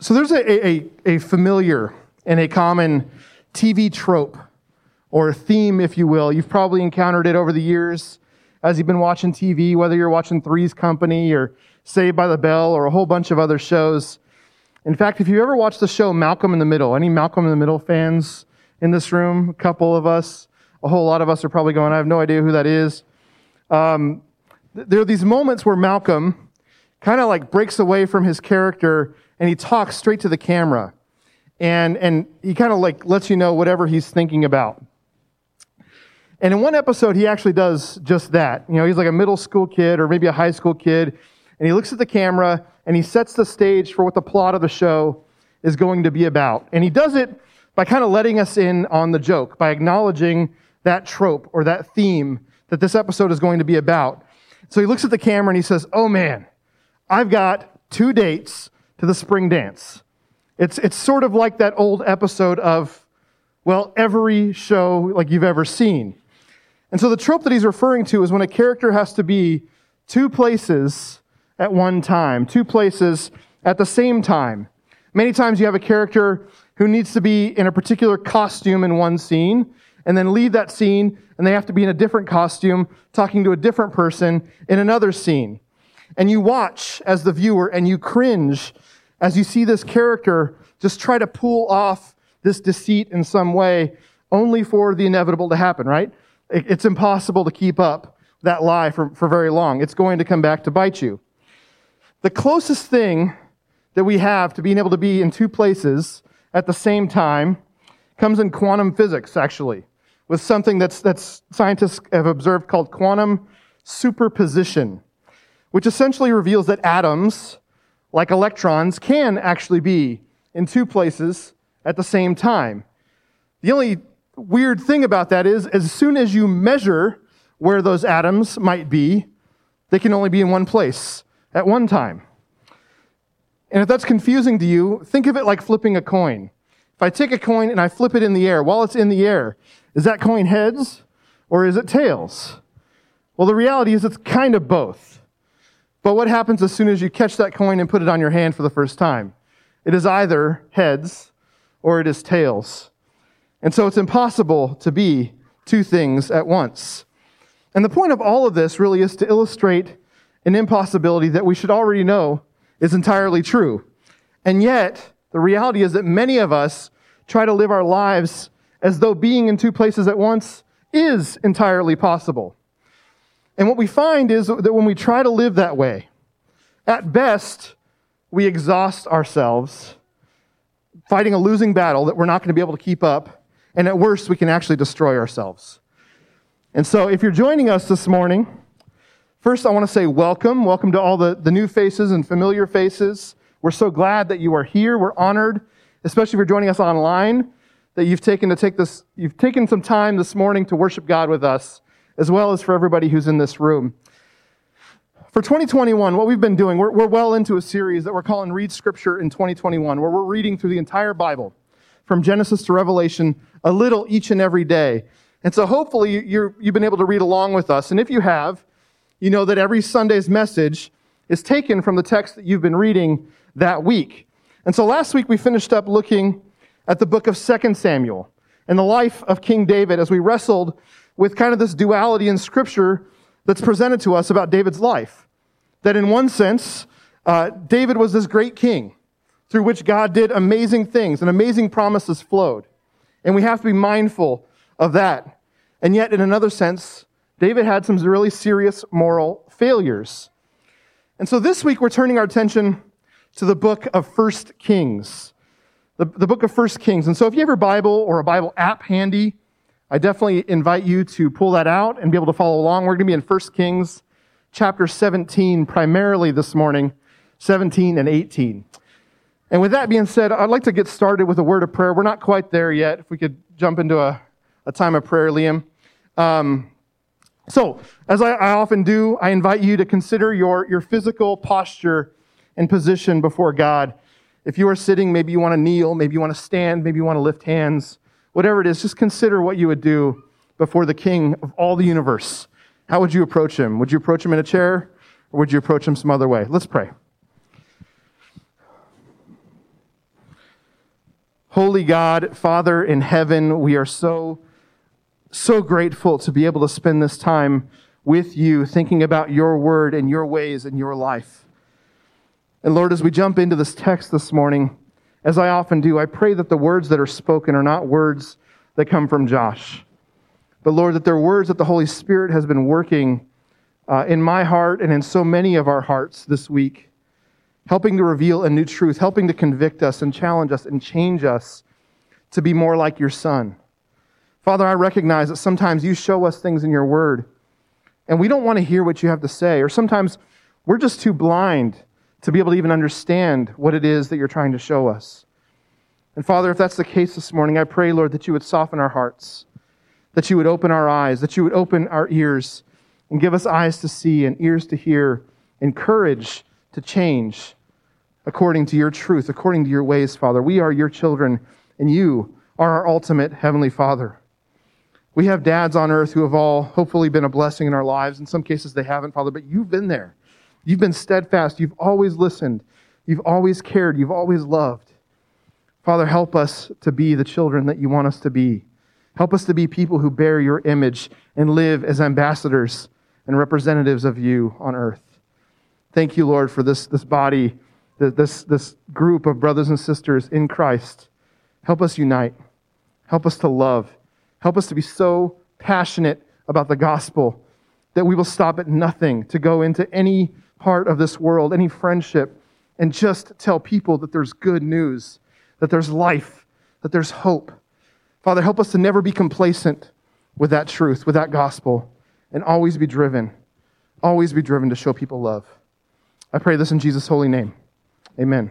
So there's a, a, a familiar and a common TV trope or theme, if you will. You've probably encountered it over the years as you've been watching TV, whether you're watching Three's Company or Saved by the Bell or a whole bunch of other shows. In fact, if you ever watched the show Malcolm in the Middle, any Malcolm in the Middle fans in this room? A couple of us, a whole lot of us are probably going, I have no idea who that is. Um, there are these moments where Malcolm kind of like breaks away from his character and he talks straight to the camera. And, and he kind of like lets you know whatever he's thinking about. And in one episode, he actually does just that. You know, he's like a middle school kid or maybe a high school kid, and he looks at the camera and he sets the stage for what the plot of the show is going to be about. And he does it by kind of letting us in on the joke, by acknowledging that trope or that theme that this episode is going to be about. So he looks at the camera and he says, Oh man, I've got two dates to the spring dance. It's, it's sort of like that old episode of, well, every show like you've ever seen. And so the trope that he's referring to is when a character has to be two places at one time, two places at the same time. Many times you have a character who needs to be in a particular costume in one scene and then leave that scene and they have to be in a different costume talking to a different person in another scene. And you watch as the viewer and you cringe as you see this character just try to pull off this deceit in some way, only for the inevitable to happen, right? It's impossible to keep up that lie for, for very long. It's going to come back to bite you. The closest thing that we have to being able to be in two places at the same time comes in quantum physics, actually, with something that's, that's scientists have observed called quantum superposition, which essentially reveals that atoms like electrons, can actually be in two places at the same time. The only weird thing about that is, as soon as you measure where those atoms might be, they can only be in one place at one time. And if that's confusing to you, think of it like flipping a coin. If I take a coin and I flip it in the air, while it's in the air, is that coin heads or is it tails? Well, the reality is it's kind of both. But what happens as soon as you catch that coin and put it on your hand for the first time? It is either heads or it is tails. And so it's impossible to be two things at once. And the point of all of this really is to illustrate an impossibility that we should already know is entirely true. And yet, the reality is that many of us try to live our lives as though being in two places at once is entirely possible. And what we find is that when we try to live that way, at best, we exhaust ourselves fighting a losing battle that we're not going to be able to keep up. And at worst, we can actually destroy ourselves. And so, if you're joining us this morning, first I want to say welcome. Welcome to all the, the new faces and familiar faces. We're so glad that you are here. We're honored, especially if you're joining us online, that you've taken to take this, you've taken some time this morning to worship God with us as well as for everybody who's in this room. For 2021, what we've been doing, we're, we're well into a series that we're calling Read Scripture in 2021, where we're reading through the entire Bible, from Genesis to Revelation, a little each and every day. And so hopefully you have been able to read along with us. And if you have, you know that every Sunday's message is taken from the text that you've been reading that week. And so last week we finished up looking at the book of 2 Samuel and the life of King David as we wrestled with kind of this duality in Scripture that's presented to us about David's life. That in one sense, uh, David was this great king through which God did amazing things and amazing promises flowed. And we have to be mindful of that. And yet, in another sense, David had some really serious moral failures. And so this week, we're turning our attention to the book of First Kings. The, the book of First Kings. And so if you have your Bible or a Bible app handy, I definitely invite you to pull that out and be able to follow along. We're going to be in 1 Kings chapter 17 primarily this morning, 17 and 18. And with that being said, I'd like to get started with a word of prayer. We're not quite there yet. If we could jump into a, a time of prayer, Liam. Um, so, as I, I often do, I invite you to consider your, your physical posture and position before God. If you are sitting, maybe you want to kneel, maybe you want to stand, maybe you want to lift hands whatever it is, just consider what you would do before the king of all the universe. How would you approach him? Would you approach him in a chair or would you approach him some other way? Let's pray. Holy God, Father in heaven, we are so, so grateful to be able to spend this time with you, thinking about your word and your ways and your life. And Lord, as we jump into this text this morning, as I often do, I pray that the words that are spoken are not words that come from Josh, but Lord, that they're words that the Holy Spirit has been working uh, in my heart and in so many of our hearts this week, helping to reveal a new truth, helping to convict us and challenge us and change us to be more like your Son. Father, I recognize that sometimes you show us things in your word, and we don't want to hear what you have to say, or sometimes we're just too blind to be able to even understand what it is that you're trying to show us. And Father, if that's the case this morning, I pray, Lord, that you would soften our hearts, that you would open our eyes, that you would open our ears, and give us eyes to see and ears to hear, and courage to change according to your truth, according to your ways, Father. We are your children, and you are our ultimate Heavenly Father. We have dads on earth who have all hopefully been a blessing in our lives. In some cases, they haven't, Father, but you've been there. You've been steadfast. You've always listened. You've always cared. You've always loved. Father, help us to be the children that you want us to be. Help us to be people who bear your image and live as ambassadors and representatives of you on earth. Thank you, Lord, for this, this body, this, this group of brothers and sisters in Christ. Help us unite. Help us to love. Help us to be so passionate about the gospel that we will stop at nothing to go into any part of this world, any friendship, and just tell people that there's good news, that there's life, that there's hope. Father, help us to never be complacent with that truth, with that gospel, and always be driven, always be driven to show people love. I pray this in Jesus' holy name. Amen.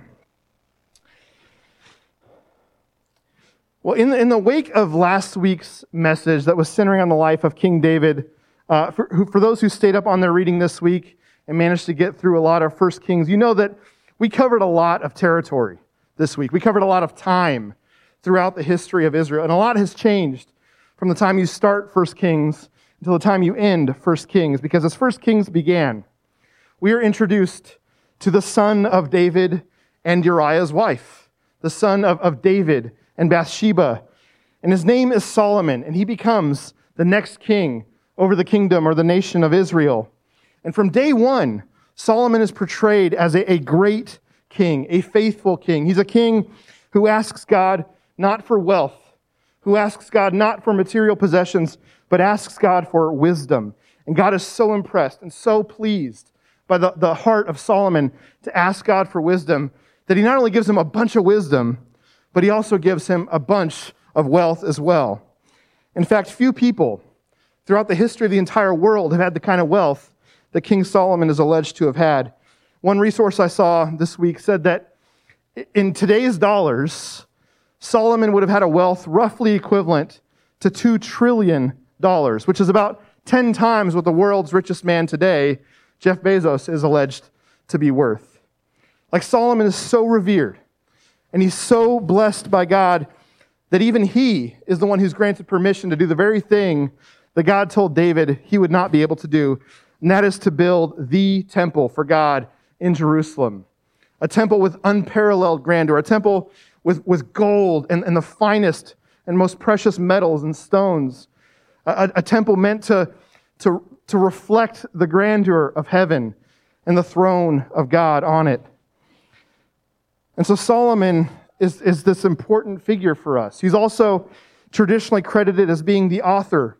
Well, in the, in the wake of last week's message that was centering on the life of King David, uh, for, who, for those who stayed up on their reading this week, and managed to get through a lot of First Kings, you know that we covered a lot of territory this week. We covered a lot of time throughout the history of Israel, and a lot has changed from the time you start First Kings until the time you end First Kings, because as First Kings began, we are introduced to the son of David and Uriah's wife, the son of, of David and Bathsheba. And his name is Solomon, and he becomes the next king over the kingdom or the nation of Israel. And from day one, Solomon is portrayed as a, a great king, a faithful king. He's a king who asks God not for wealth, who asks God not for material possessions, but asks God for wisdom. And God is so impressed and so pleased by the, the heart of Solomon to ask God for wisdom that he not only gives him a bunch of wisdom, but he also gives him a bunch of wealth as well. In fact, few people throughout the history of the entire world have had the kind of wealth that King Solomon is alleged to have had. One resource I saw this week said that in today's dollars, Solomon would have had a wealth roughly equivalent to $2 trillion, which is about 10 times what the world's richest man today, Jeff Bezos, is alleged to be worth. Like Solomon is so revered and he's so blessed by God that even he is the one who's granted permission to do the very thing that God told David he would not be able to do and that is to build the temple for God in Jerusalem. A temple with unparalleled grandeur, a temple with, with gold and, and the finest and most precious metals and stones, a, a temple meant to, to, to reflect the grandeur of heaven and the throne of God on it. And so Solomon is, is this important figure for us. He's also traditionally credited as being the author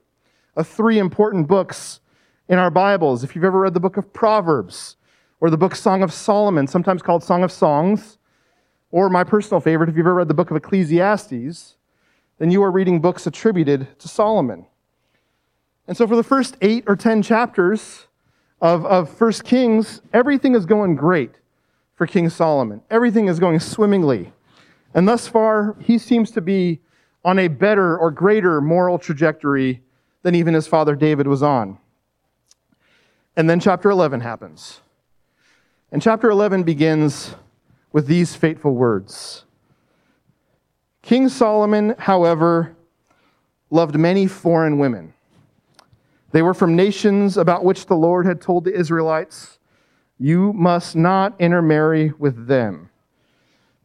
of three important books in our Bibles. If you've ever read the book of Proverbs or the book Song of Solomon, sometimes called Song of Songs, or my personal favorite, if you've ever read the book of Ecclesiastes, then you are reading books attributed to Solomon. And so for the first eight or ten chapters of, of First Kings, everything is going great for King Solomon. Everything is going swimmingly. And thus far, he seems to be on a better or greater moral trajectory than even his father David was on. And then chapter 11 happens. And chapter 11 begins with these fateful words King Solomon, however, loved many foreign women. They were from nations about which the Lord had told the Israelites, You must not intermarry with them.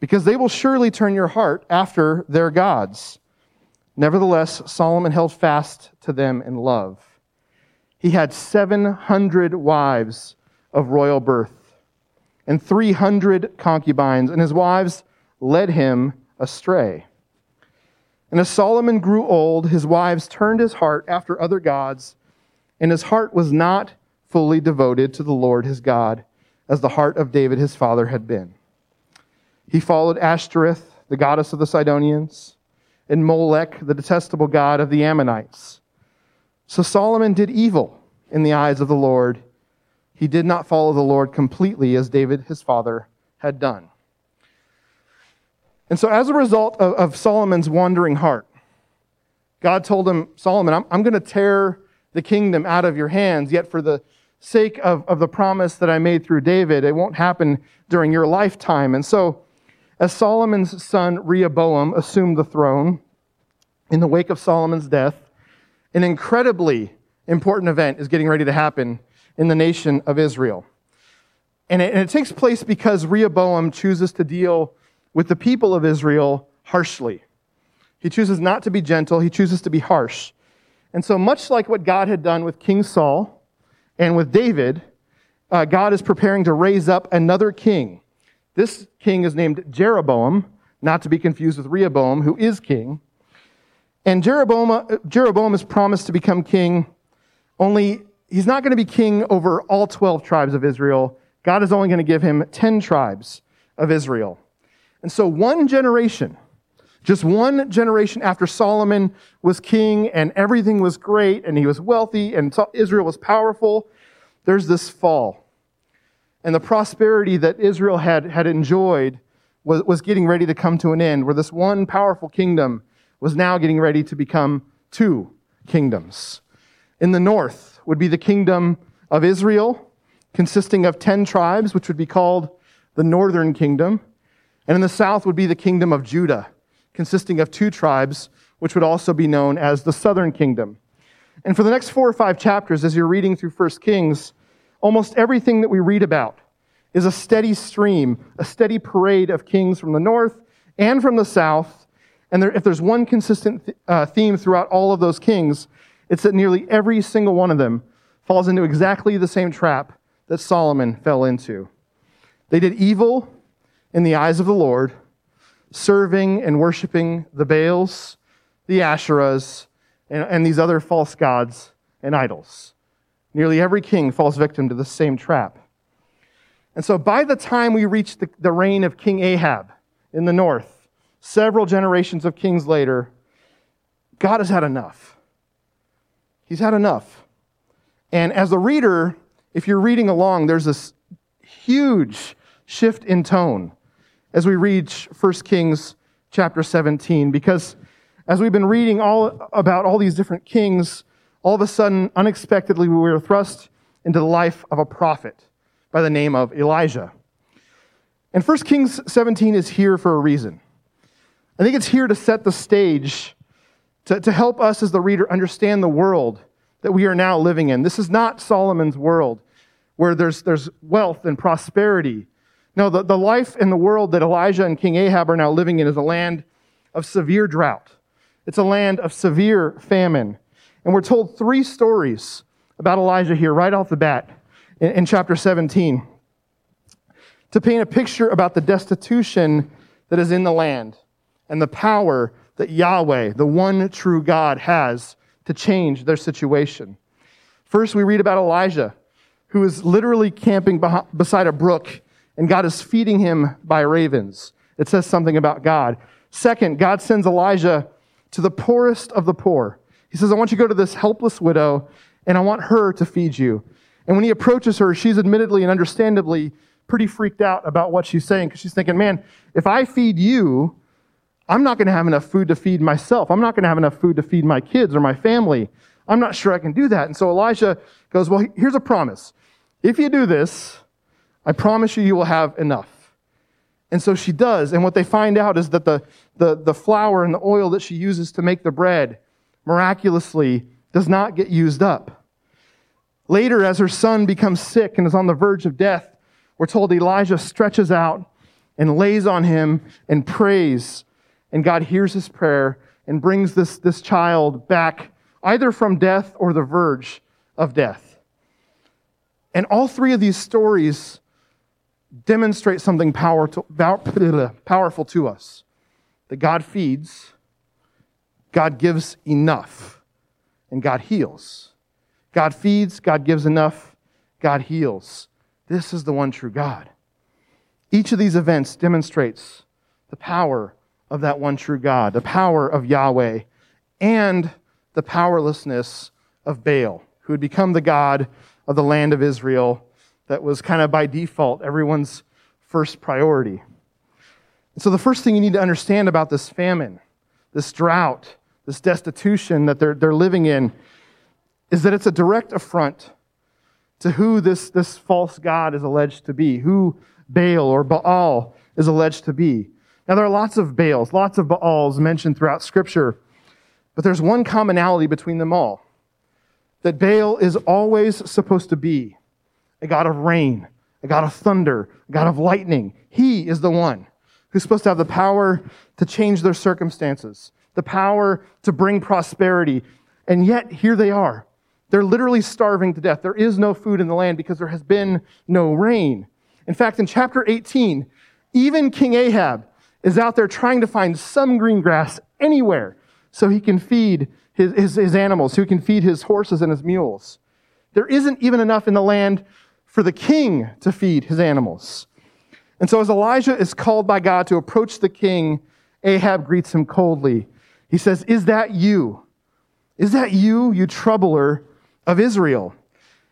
because they will surely turn your heart after their gods. Nevertheless, Solomon held fast to them in love. He had 700 wives of royal birth and 300 concubines, and his wives led him astray. And as Solomon grew old, his wives turned his heart after other gods, and his heart was not fully devoted to the Lord his God, as the heart of David his father had been. He followed Ashtoreth, the goddess of the Sidonians, and Molech, the detestable god of the Ammonites. So Solomon did evil in the eyes of the Lord. He did not follow the Lord completely as David his father had done. And so, as a result of, of Solomon's wandering heart, God told him, Solomon, I'm, I'm going to tear the kingdom out of your hands, yet for the sake of, of the promise that I made through David, it won't happen during your lifetime. And so, as Solomon's son Rehoboam assumed the throne in the wake of Solomon's death, an incredibly important event is getting ready to happen in the nation of Israel. And it, and it, takes place because Rehoboam chooses to deal with the people of Israel harshly. He chooses not to be gentle, he chooses to be harsh. And so, much like what God had done with King Saul and with David, uh, God is preparing to raise up another king this king is named Jeroboam, not to be confused with Rehoboam, who is king. And Jeroboam, Jeroboam is promised to become king, only he's not going to be king over all 12 tribes of Israel. God is only going to give him 10 tribes of Israel. And so, one generation, just one generation after Solomon was king and everything was great and he was wealthy and Israel was powerful, there's this fall and the prosperity that Israel had, had enjoyed was, was getting ready to come to an end, where this one powerful kingdom was now getting ready to become two kingdoms. In the north would be the kingdom of Israel, consisting of 10 tribes, which would be called the northern kingdom. And in the south would be the kingdom of Judah, consisting of two tribes, which would also be known as the southern kingdom. And for the next four or five chapters, as you're reading through 1 Kings, Almost everything that we read about is a steady stream, a steady parade of kings from the north and from the south. And there, if there's one consistent th- uh, theme throughout all of those kings, it's that nearly every single one of them falls into exactly the same trap that Solomon fell into. They did evil in the eyes of the Lord, serving and worshiping the Baals, the Asherahs, and, and these other false gods and idols. Nearly every king falls victim to the same trap. And so by the time we reach the, the reign of King Ahab in the north, several generations of kings later, God has had enough. He's had enough. And as a reader, if you're reading along, there's this huge shift in tone as we reach 1 Kings chapter 17, because as we've been reading all about all these different kings, all of a sudden, unexpectedly, we were thrust into the life of a prophet by the name of Elijah. And 1 Kings 17 is here for a reason. I think it's here to set the stage, to, to help us as the reader understand the world that we are now living in. This is not Solomon's world where there's, there's wealth and prosperity. No, the, the life and the world that Elijah and King Ahab are now living in is a land of severe drought. It's a land of severe famine. And we're told three stories about Elijah here right off the bat in, in chapter 17 to paint a picture about the destitution that is in the land and the power that Yahweh, the one true God, has to change their situation. First, we read about Elijah, who is literally camping beside a brook, and God is feeding him by ravens. It says something about God. Second, God sends Elijah to the poorest of the poor he says, I want you to go to this helpless widow, and I want her to feed you. And when he approaches her, she's admittedly and understandably pretty freaked out about what she's saying because she's thinking, man, if I feed you, I'm not going to have enough food to feed myself. I'm not going to have enough food to feed my kids or my family. I'm not sure I can do that. And so Elijah goes, Well, here's a promise. If you do this, I promise you, you will have enough. And so she does. And what they find out is that the, the, the flour and the oil that she uses to make the bread miraculously does not get used up. Later, as her son becomes sick and is on the verge of death, we're told Elijah stretches out and lays on him and prays. And God hears his prayer and brings this, this child back either from death or the verge of death. And all three of these stories demonstrate something powerful to us that God feeds, God gives enough, and God heals. God feeds, God gives enough, God heals. This is the one true God. Each of these events demonstrates the power of that one true God, the power of Yahweh, and the powerlessness of Baal, who had become the God of the land of Israel that was kind of by default everyone's first priority. And so, the first thing you need to understand about this famine, this drought, this destitution that they're, they're living in, is that it's a direct affront to who this, this false God is alleged to be, who Baal or Baal is alleged to be. Now, there are lots of Baals, lots of Baals mentioned throughout Scripture, but there's one commonality between them all that Baal is always supposed to be a God of rain, a God of thunder, a God of lightning. He is the one who's supposed to have the power to change their circumstances, the power to bring prosperity. And yet, here they are. They're literally starving to death. There is no food in the land because there has been no rain. In fact, in chapter 18, even King Ahab is out there trying to find some green grass anywhere so he can feed his, his, his animals, so he can feed his horses and his mules. There isn't even enough in the land for the king to feed his animals. And so, as Elijah is called by God to approach the king, Ahab greets him coldly. He says, Is that you? Is that you, you troubler of Israel?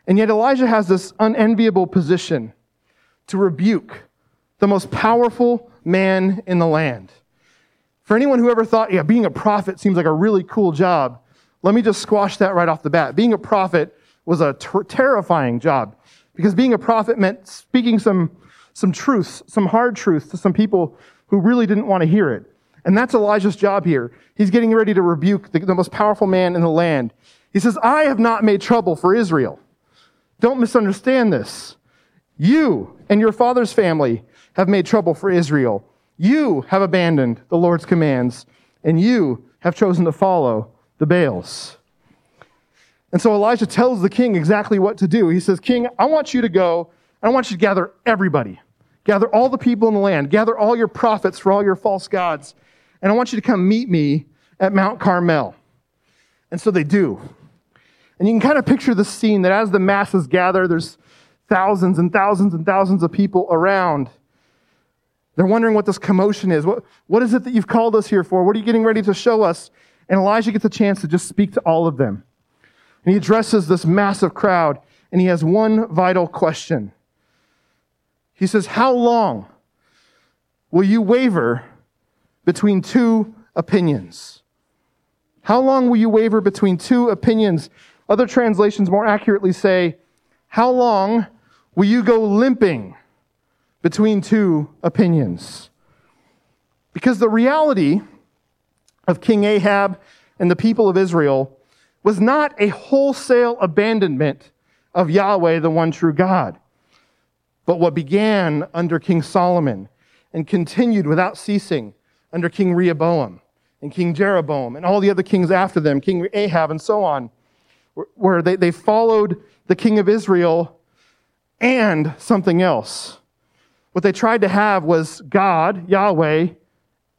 And yet, Elijah has this unenviable position to rebuke the most powerful man in the land. For anyone who ever thought, yeah, being a prophet seems like a really cool job, let me just squash that right off the bat. Being a prophet was a ter- terrifying job because being a prophet meant speaking some, some truths, some hard truths to some people who really didn't want to hear it. And that's Elijah's job here. He's getting ready to rebuke the, the most powerful man in the land. He says, I have not made trouble for Israel. Don't misunderstand this. You and your father's family have made trouble for Israel. You have abandoned the Lord's commands, and you have chosen to follow the Baals. And so Elijah tells the king exactly what to do. He says, King, I want you to go, I want you to gather everybody. Gather all the people in the land. Gather all your prophets for all your false gods. And I want you to come meet me at Mount Carmel. And so they do. And you can kind of picture the scene that as the masses gather, there's thousands and thousands and thousands of people around. They're wondering what this commotion is. What, what is it that you've called us here for? What are you getting ready to show us? And Elijah gets a chance to just speak to all of them. And he addresses this massive crowd, and he has one vital question. He says, How long will you waver between two opinions? How long will you waver between two opinions? Other translations more accurately say, How long will you go limping between two opinions. Because the reality of King Ahab and the people of Israel was not a wholesale abandonment of Yahweh, the one true God, but what began under King Solomon and continued without ceasing under King Rehoboam and King Jeroboam and all the other kings after them, King Ahab and so on, where they, they followed the king of Israel and something else. What they tried to have was God, Yahweh,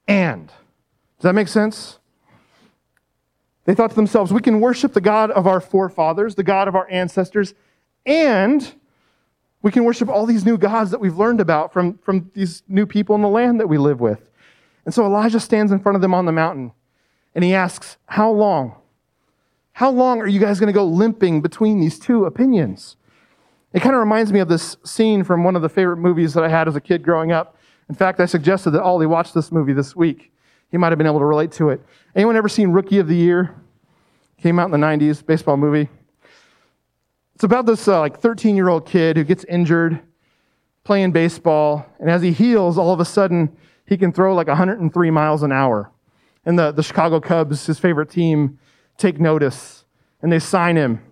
and. Does that make sense? They thought to themselves, we can worship the God of our forefathers, the God of our ancestors, and we can worship all these new gods that we've learned about from, from these new people in the land that we live with. And so Elijah stands in front of them on the mountain and he asks, How long? How long are you guys going to go limping between these two opinions? It kind of reminds me of this scene from one of the favorite movies that I had as a kid growing up. In fact, I suggested that Ollie watch this movie this week. He might have been able to relate to it. Anyone ever seen Rookie of the Year? Came out in the 90s, baseball movie. It's about this uh, like 13 year old kid who gets injured playing baseball, and as he heals, all of a sudden he can throw like 103 miles an hour. And the, the Chicago Cubs, his favorite team, take notice and they sign him.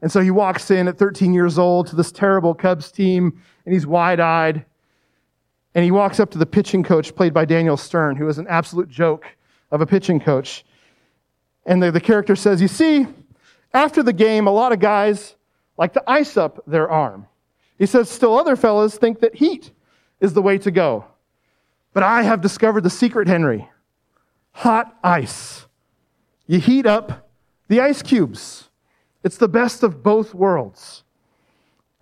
And so he walks in at 13 years old to this terrible Cubs team, and he's wide eyed. And he walks up to the pitching coach, played by Daniel Stern, who is an absolute joke of a pitching coach. And the, the character says, You see, after the game, a lot of guys like to ice up their arm. He says, Still, other fellas think that heat is the way to go. But I have discovered the secret, Henry hot ice. You heat up the ice cubes. It's the best of both worlds.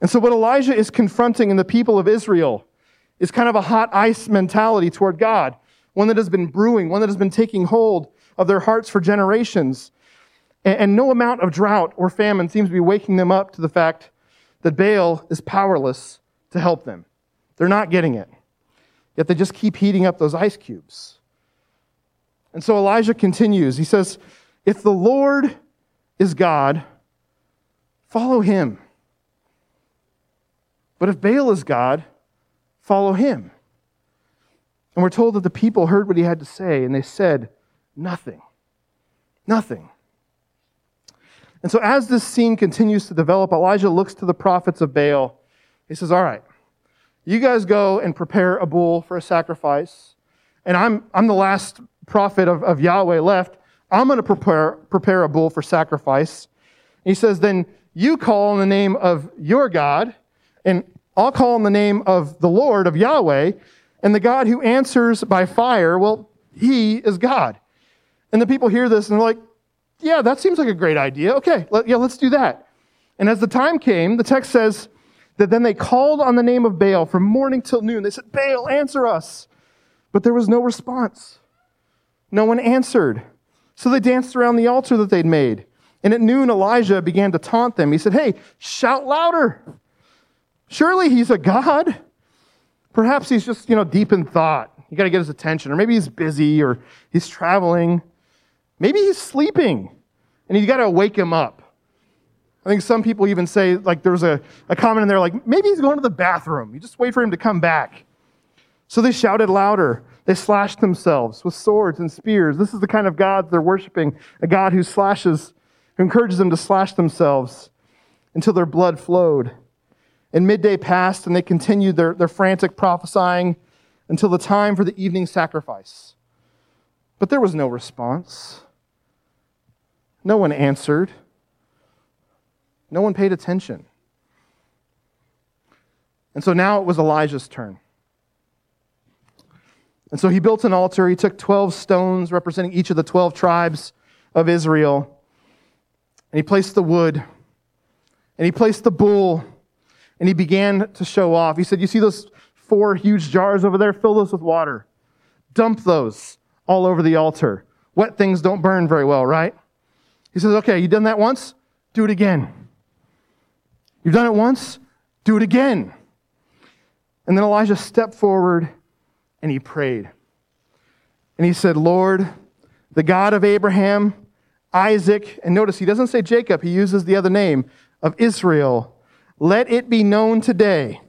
And so, what Elijah is confronting in the people of Israel is kind of a hot ice mentality toward God, one that has been brewing, one that has been taking hold of their hearts for generations. And, no amount of drought or famine seems to be waking them up to the fact that Baal is powerless to help them. They're not getting it. Yet they just keep heating up those ice cubes. And so Elijah continues. He says, If the Lord is God, follow him. But if Baal is God, follow him. And we're told that the people heard what he had to say, and they said nothing. Nothing. And so, as this scene continues to develop, Elijah looks to the prophets of Baal. He says, All right, you guys go and prepare a bull for a sacrifice. And I'm, I'm the last prophet of, of Yahweh left. I'm going to prepare, prepare a bull for sacrifice. he says, Then you call in the name of your God, and I'll call in the name of the Lord, of Yahweh, and the God who answers by fire, well, he is God. And the people hear this and they're like, yeah, that seems like a great idea. Okay, let, yeah, let's do that. And as the time came, the text says that then they called on the name of Baal from morning till noon. They said, Baal, answer us. But there was no response. No one answered. So they danced around the altar that they'd made. And at noon, Elijah began to taunt them. He said, Hey, shout louder. Surely he's a God. Perhaps he's just, you know, deep in thought. You got to get his attention. Or maybe he's busy or he's traveling. Maybe he's sleeping and you got to wake him up. I think some people even say, like, there's a, a comment in there, like, maybe he's going to the bathroom. You just wait for him to come back. So they shouted louder. They slashed themselves with swords and spears. This is the kind of God they're worshiping a God who slashes, who encourages them to slash themselves until their blood flowed. And midday passed, and they continued their, their frantic prophesying until the time for the evening sacrifice. But there was no response. No one answered. No one paid attention. And so now it was Elijah's turn. And so he built an altar. He took 12 stones representing each of the 12 tribes of Israel. And he placed the wood. And he placed the bull and he began to show off. He said, You see those four huge jars over there? Fill those with water. Dump those all over the altar. Wet things don't burn very well, right? He says, Okay, you've done that once? Do it again. You've done it once? Do it again. And then Elijah stepped forward and he prayed. And he said, Lord, the God of Abraham, Isaac, and notice he doesn't say Jacob, he uses the other name of Israel let it be known today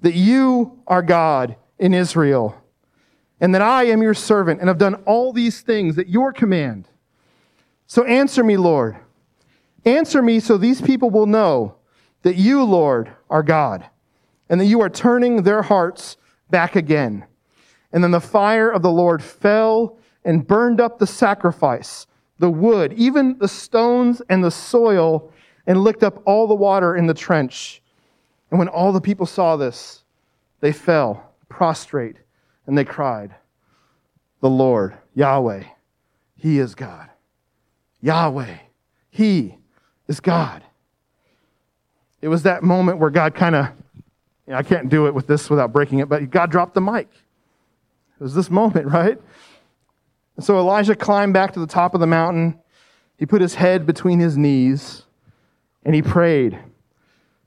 that you are God in Israel, and that I am your servant, and have done all these things at your command. So answer me, Lord. Answer me so these people will know that you, Lord, are God, and that you are turning their hearts back again. And then the fire of the Lord fell and burned up the sacrifice, the wood, even the stones and the soil and licked up all the water in the trench. And when all the people saw this, they fell prostrate and they cried, The Lord, Yahweh, He is God. Yahweh, He is God. It was that moment where God kind of, you know, I can't do it with this without breaking it, but God dropped the mic. It was this moment, right? And so Elijah climbed back to the top of the mountain. He put his head between his knees and he prayed.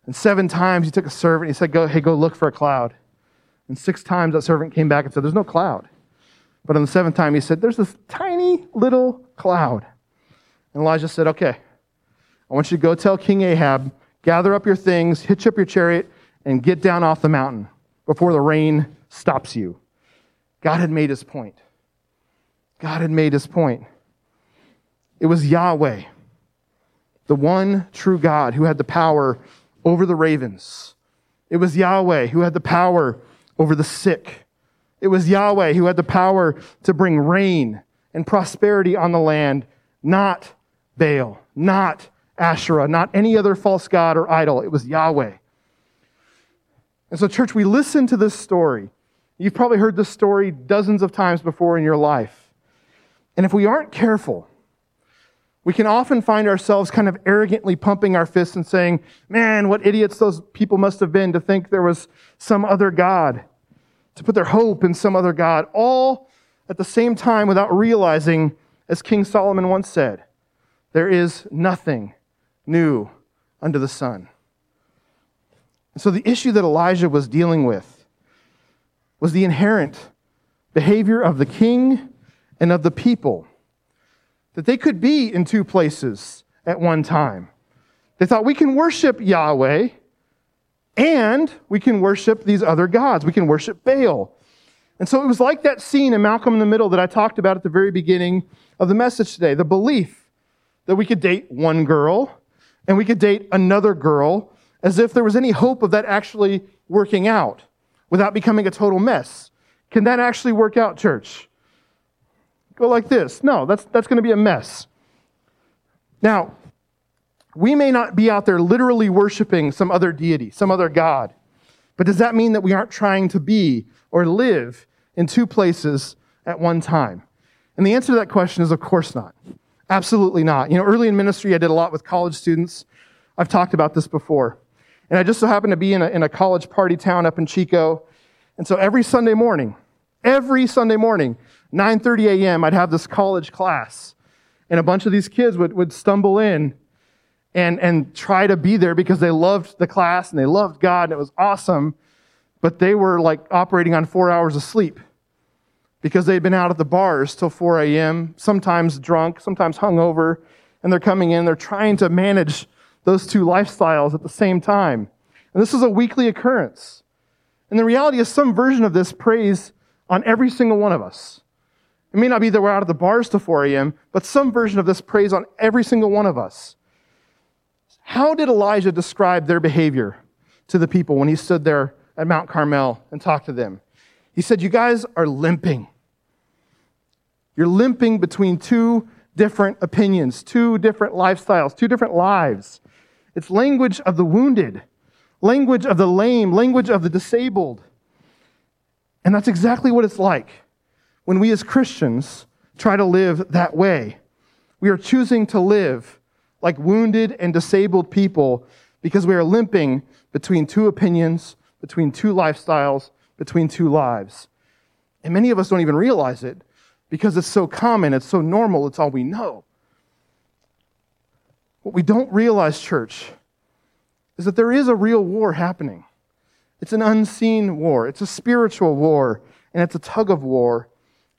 And seven times he took a servant, he said, go, Hey, go look for a cloud. And six times that servant came back and said, There's no cloud. But on the seventh time, he said, There's this tiny little cloud. And Elijah said, Okay, I want you to go tell King Ahab, gather up your things, hitch up your chariot, and get down off the mountain before the rain stops you. God had made his point. God had made his point. It was Yahweh the one true God who had the power over the ravens. It was Yahweh who had the power over the sick. It was Yahweh who had the power to bring rain and prosperity on the land, not Baal, not Asherah, not any other false god or idol. It was Yahweh. And so, church, we listen to this story. You've probably heard this story dozens of times before in your life. And if we aren't careful, we can often find ourselves kind of arrogantly pumping our fists and saying, Man, what idiots those people must have been to think there was some other God, to put their hope in some other God, all at the same time without realizing, as King Solomon once said, there is nothing new under the sun. And so the issue that Elijah was dealing with was the inherent behavior of the king and of the people that they could be in two places at one time. They thought we can worship Yahweh and we can worship these other gods. We can worship Baal. And so it was like that scene in Malcolm in the Middle that I talked about at the very beginning of the message today the belief that we could date one girl and we could date another girl as if there was any hope of that actually working out without becoming a total mess. Can that actually work out, church? Go like this. No, that's, that's going to be a mess. Now, we may not be out there literally worshiping some other deity, some other God, but does that mean that we aren't trying to be or live in two places at one time? And the answer to that question is, of course not. Absolutely not. You know, early in ministry, I did a lot with college students. I've talked about this before. And I just so happened to be in a, in a college party town up in Chico. And so every Sunday morning, every Sunday morning, 9.30 a.m., I'd have this college class. And a bunch of these kids would, would stumble in and, and try to be there because they loved the class and they loved God and it was awesome. But they were like operating on four hours of sleep because they'd been out at the bars till 4 a.m., sometimes drunk, sometimes hungover, and they're coming in, they're trying to manage those two lifestyles at the same time. And this is a weekly occurrence. And the reality is, some version of this preys on every single one of us. It may not be that we're out of the bars to 4 a.m., but some version of this preys on every single one of us. How did Elijah describe their behavior to the people when he stood there at Mount Carmel and talked to them? He said, You guys are limping. You're limping between two different opinions, two different lifestyles, two different lives. It's language of the wounded, language of the lame, language of the disabled. And that's exactly what it's like when we as Christians try to live that way. We are choosing to live like wounded and disabled people because we are limping between two opinions, between two lifestyles, between two lives. And many of us don't even realize it because it's so common, it's so normal, it's all we know. What we don't realize, church, is that there is a real war happening. It's an unseen war, it's a spiritual war, and it's a tug of war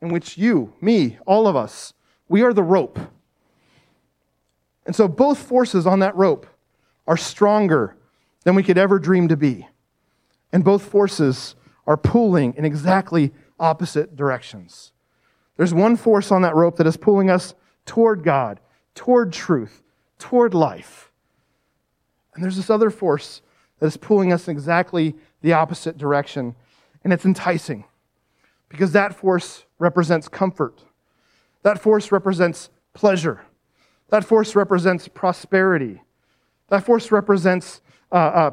in which you, me, all of us, we are the rope. And so both forces on that rope are stronger than we could ever dream to be. And both forces are pulling in exactly opposite directions. There's one force on that rope that is pulling us toward God, toward truth, toward life. And there's this other force that is pulling us in exactly the opposite direction. And it's enticing because that force represents comfort. That force represents pleasure. That force represents prosperity. That force represents uh, uh,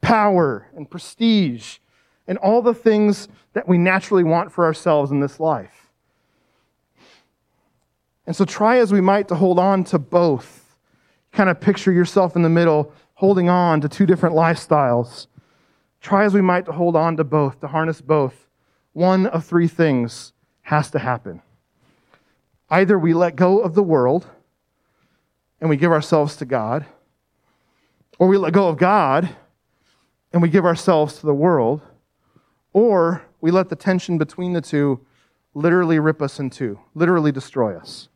power and prestige and all the things that we naturally want for ourselves in this life. And so, try as we might to hold on to both. Kind of picture yourself in the middle, holding on to two different lifestyles. Try as we might to hold on to both, to harness both. One of three things has to happen. Either we let go of the world and we give ourselves to God, or we let go of God and we give ourselves to the world, or we let the tension between the two literally rip us in two, literally destroy us.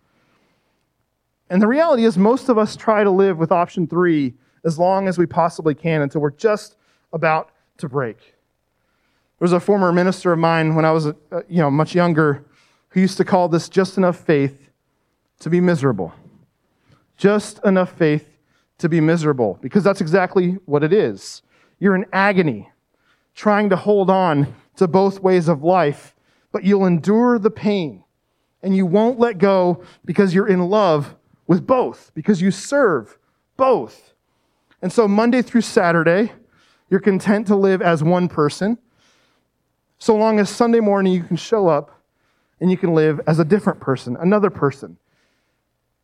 And the reality is, most of us try to live with option three as long as we possibly can until we're just about to break. There was a former minister of mine when I was, uh, you know, much younger who used to call this just enough faith to be miserable. Just enough faith to be miserable, because that's exactly what it is. You're in agony, trying to hold on to both ways of life, but you'll endure the pain and you won't let go because you're in love with both, because you serve both. And so, Monday through Saturday, you're content to live as one person, so long as Sunday morning you can show up and you can live as a different person, another person.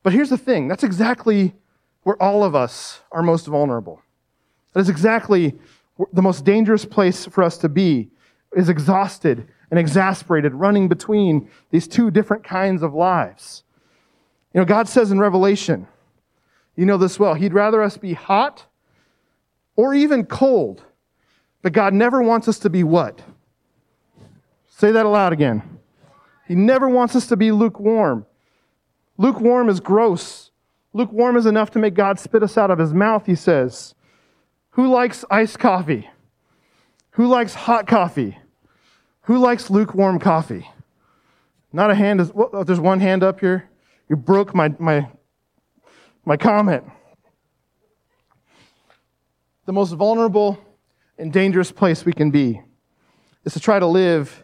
But here's the thing that's exactly where all of us are most vulnerable. That is exactly the most dangerous place for us to be, is exhausted and exasperated, running between these two different kinds of lives. You know, God says in Revelation, you know this well, He'd rather us be hot or even cold. But God never wants us to be what? Say that aloud again. He never wants us to be lukewarm. Lukewarm is gross. Lukewarm is enough to make God spit us out of his mouth, he says. Who likes iced coffee? Who likes hot coffee? Who likes lukewarm coffee? Not a hand is, well, oh, there's one hand up here. You broke my, my, my comment. The most vulnerable and dangerous place we can be is to try to live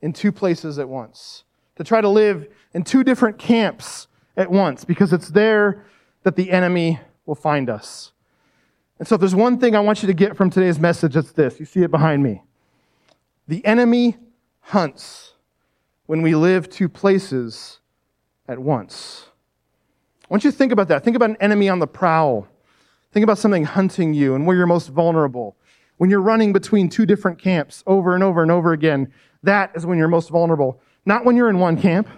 in two places at once, to try to live in two different camps at once, because it's there that the enemy will find us. And so, if there's one thing I want you to get from today's message, it's this. You see it behind me. The enemy hunts when we live two places at once. I want you to think about that. Think about an enemy on the prowl. Think about something hunting you and where you're most vulnerable. When you're running between two different camps over and over and over again, that is when you're most vulnerable. Not when you're in one camp,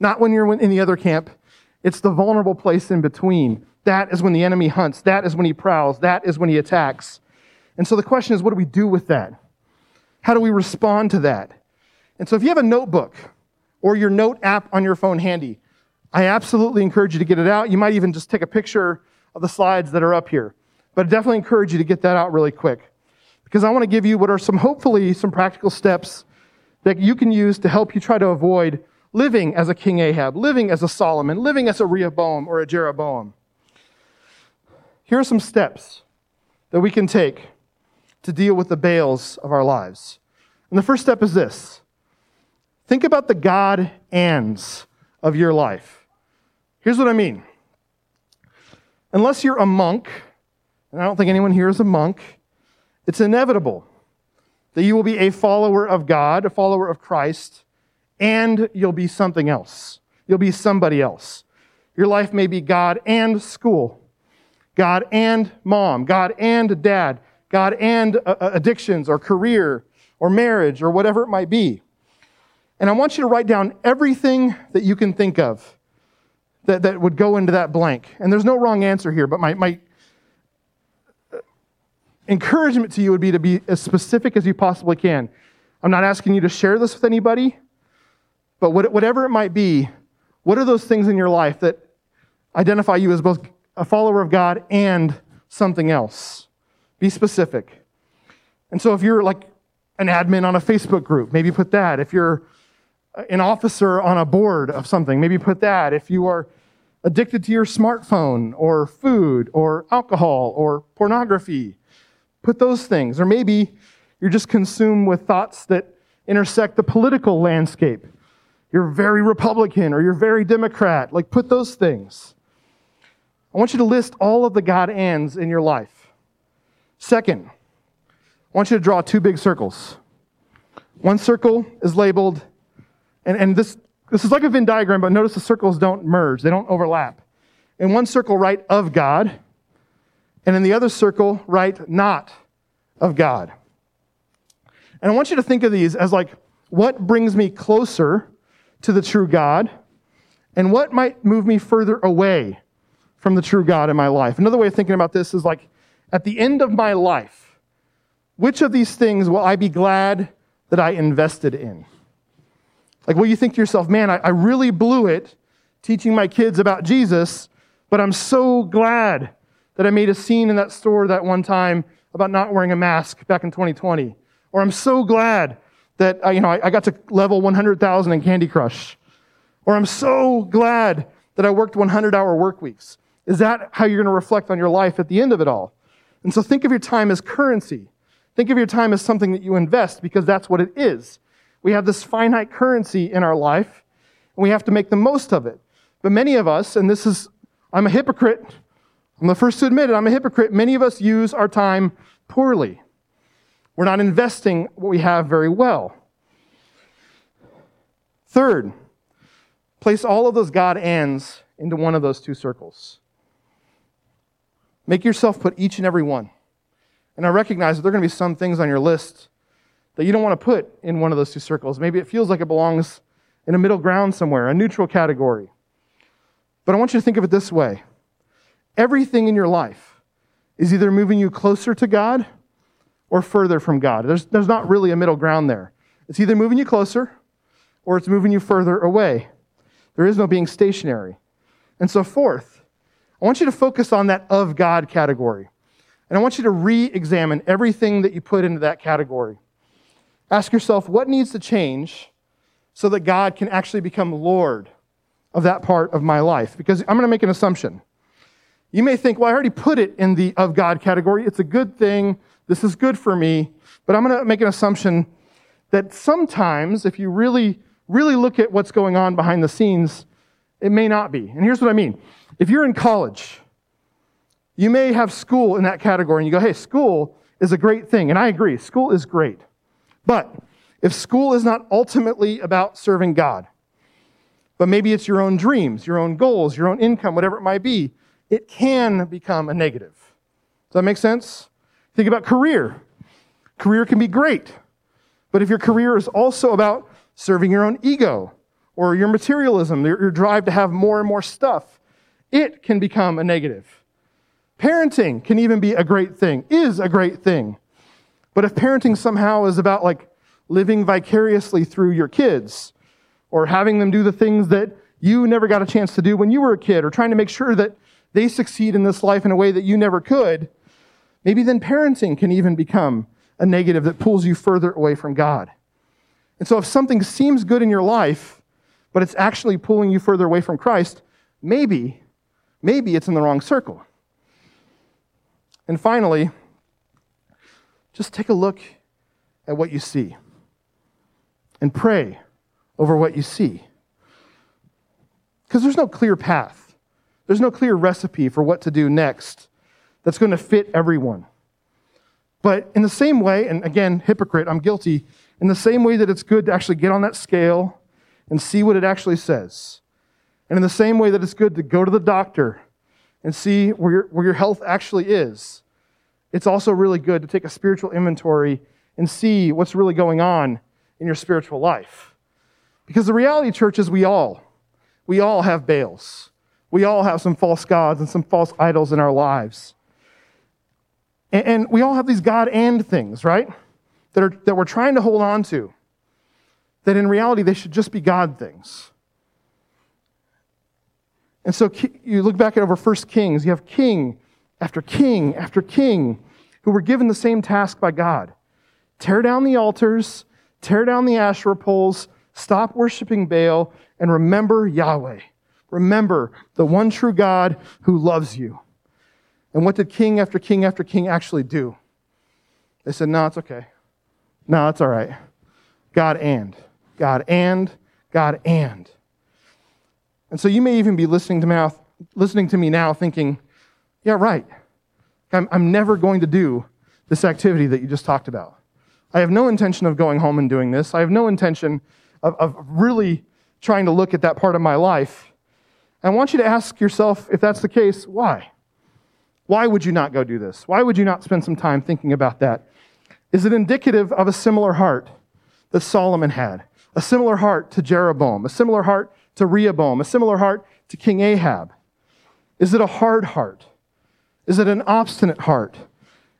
not when you're in the other camp. It's the vulnerable place in between. That is when the enemy hunts. That is when he prowls. That is when he attacks. And so the question is, what do we do with that? How do we respond to that? And so if you have a notebook or your note app on your phone handy, I absolutely encourage you to get it out. You might even just take a picture of the slides that are up here. But I definitely encourage you to get that out really quick because I want to give you what are some, hopefully, some practical steps that you can use to help you try to avoid living as a King Ahab, living as a Solomon, living as a Rehoboam or a Jeroboam. Here are some steps that we can take to deal with the Baals of our lives. And the first step is this think about the God ands of your life. Here's what I mean. Unless you're a monk, and I don't think anyone here is a monk, it's inevitable that you will be a follower of God, a follower of Christ, and you'll be something else. You'll be somebody else. Your life may be God and school, God and mom, God and dad, God and uh, uh, addictions or career or marriage or whatever it might be. And I want you to write down everything that you can think of that, that would go into that blank. And there's no wrong answer here, but my, my encouragement to you would be to be as specific as you possibly can. I'm not asking you to share this with anybody, but whatever it might be, what are those things in your life that identify you as both a follower of God and something else? Be specific. And so if you're like an admin on a Facebook group, maybe put that. If you're an officer on a board of something, maybe put that. If you are addicted to your smartphone or food or alcohol or pornography, put those things. Or maybe you're just consumed with thoughts that intersect the political landscape. You're very Republican or you're very Democrat. Like, put those things. I want you to list all of the God ands in your life. Second, I want you to draw two big circles. One circle is labeled, and, and this, this is like a Venn diagram, but notice the circles don't merge, they don't overlap. In one circle, write of God, and in the other circle, write not of God. And I want you to think of these as like, what brings me closer to the true God, and what might move me further away from the true God in my life. Another way of thinking about this is like, at the end of my life, which of these things will I be glad that I invested in? Like, will you think to yourself, man, I, I really blew it teaching my kids about Jesus, but I'm so glad that I made a scene in that store that one time about not wearing a mask back in 2020. Or I'm so glad that uh, you know, I, I got to level 100,000 in Candy Crush. Or I'm so glad that I worked 100 hour work weeks. Is that how you're going to reflect on your life at the end of it all? And so think of your time as currency. Think of your time as something that you invest because that's what it is. We have this finite currency in our life, and we have to make the most of it. But many of us, and this is, I'm a hypocrite. I'm the first to admit it, I'm a hypocrite. Many of us use our time poorly. We're not investing what we have very well. Third, place all of those God ands into one of those two circles. Make yourself put each and every one. And I recognize that there are going to be some things on your list that you don't want to put in one of those two circles. Maybe it feels like it belongs in a middle ground somewhere, a neutral category. But I want you to think of it this way everything in your life is either moving you closer to God or further from God. There's, there's not really a middle ground there. It's either moving you closer or it's moving you further away. There is no being stationary. And so, fourth, I want you to focus on that of God category. And I want you to re examine everything that you put into that category. Ask yourself, what needs to change so that God can actually become Lord of that part of my life? Because I'm going to make an assumption. You may think, well, I already put it in the of God category. It's a good thing. This is good for me. But I'm going to make an assumption that sometimes, if you really, really look at what's going on behind the scenes, it may not be. And here's what I mean. If you're in college, you may have school in that category and you go, hey, school is a great thing. And I agree, school is great. But if school is not ultimately about serving God, but maybe it's your own dreams, your own goals, your own income, whatever it might be, it can become a negative. Does that make sense? Think about career. Career can be great, but if your career is also about serving your own ego or your materialism, your, drive to have more and more stuff, it can become a negative. Parenting can even be a great thing, is a great thing. But if parenting somehow is about like living vicariously through your kids or having them do the things that you never got a chance to do when you were a kid or trying to make sure that they succeed in this life in a way that you never could, maybe then parenting can even become a negative that pulls you further away from God. And so if something seems good in your life, but it's actually pulling you further away from Christ, maybe, maybe it's in the wrong circle. And finally, just take a look at what you see and pray over what you see. Because there's no clear path, there's no clear recipe for what to do next that's going to fit everyone. But in the same way, and again, hypocrite, I'm guilty, in the same way that it's good to actually get on that scale and see what it actually says. And in the same way that it's good to go to the doctor and see where your, where your health actually is, it's also really good to take a spiritual inventory and see what's really going on in your spiritual life. Because the reality, church, is we all, we all have Baals. We all have some false gods and some false idols in our lives. And, and we all have these God and things, right? That, are, that we're trying to hold on to. That in reality, they should just be God things. And so you look back at over First Kings, you have king after king after king who were given the same task by God tear down the altars, tear down the Asherah poles, stop worshiping Baal, and remember Yahweh. Remember the one true God who loves you. And what did king after king after king actually do? They said, No, it's okay. No, it's all right. God and. God and. God and. And so you may even be listening to, mouth, listening to me now thinking, yeah, right. I'm, I'm never going to do this activity that you just talked about. I have no intention of going home and doing this. I have no intention of, of really trying to look at that part of my life. I want you to ask yourself, if that's the case, why? Why would you not go do this? Why would you not spend some time thinking about that? Is it indicative of a similar heart that Solomon had? A similar heart to Jeroboam, a similar heart to Rehoboam, a similar heart to King Ahab? Is it a hard heart? Is it an obstinate heart?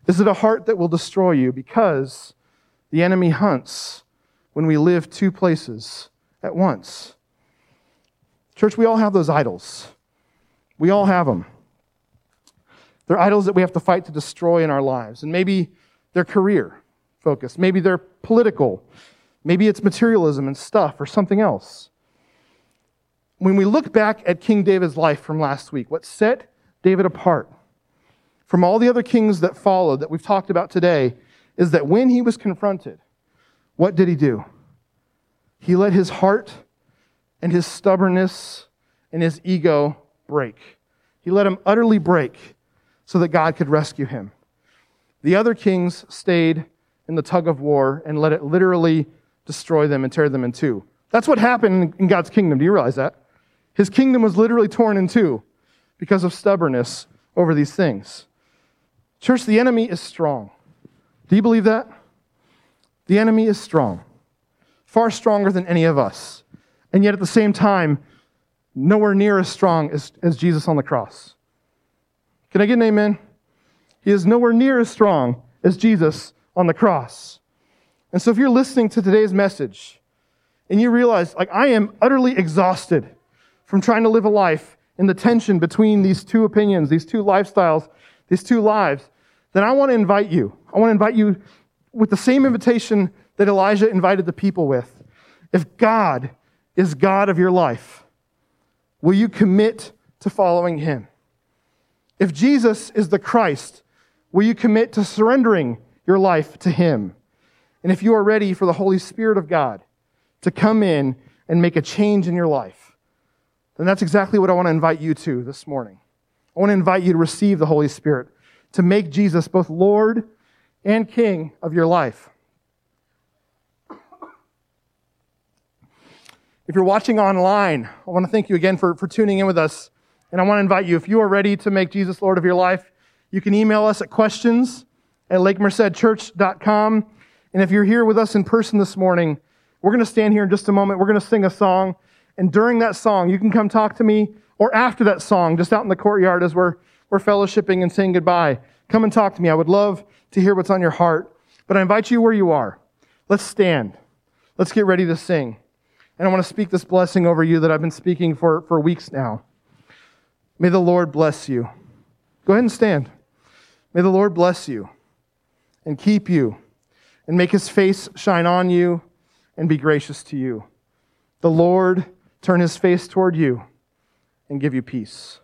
Is it a heart that will destroy you because the enemy hunts when we live two places at once? Church, we all have those idols. We all have them. They're idols that we have to fight to destroy in our lives. And maybe they're career focused, maybe they're political, maybe it's materialism and stuff or something else. When we look back at King David's life from last week, what set David apart from all the other kings that followed that we've talked about today is that when he was confronted, what did he do? He let his heart and his stubbornness and his ego break. He let him utterly break so that God could rescue him. The other kings stayed in the tug of war and let it literally destroy them and tear them in two. That's what happened in God's kingdom. Do you realize that? His kingdom was literally torn in two because of stubbornness over these things. Church, the enemy is strong. Do you believe that? The enemy is strong, far stronger than any of us. And yet at the same time, nowhere near as strong as, as Jesus on the cross. Can I get an amen? He is nowhere near as strong as Jesus on the cross. And so if you're listening to today's message and you realize, like, I am utterly exhausted from trying to live a life in the tension between these two opinions, these two lifestyles, these two lives, then I want to invite you. I want to invite you with the same invitation that Elijah invited the people with. If God is God of your life, will you commit to following him? If Jesus is the Christ, will you commit to surrendering your life to him? And if you are ready for the Holy Spirit of God to come in and make a change in your life, then that's exactly what I want to invite you to this morning. I want to invite you to receive the Holy Spirit, to make Jesus both Lord and King of your life. If you're watching online, I want to thank you again for, for tuning in with us. And I want to invite you, if you are ready to make Jesus Lord of your life, you can email us at questions at lakemercedchurch.com. And if you're here with us in person this morning, we're going to stand here in just a moment. We're going to sing a song. And during that song, you can come talk to me, or after that song, just out in the courtyard as we're, we're fellowshipping and saying goodbye. Come and talk to me. I would love to hear what's on your heart. But I invite you where you are. Let's stand. Let's get ready to sing. And I want to speak this blessing over you that I've been speaking for, for weeks now. May the Lord bless you. Go ahead and stand. May the Lord bless you and keep you and make his face shine on you and be gracious to you. The Lord turn his face toward you and give you peace.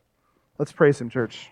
Let's praise him, church.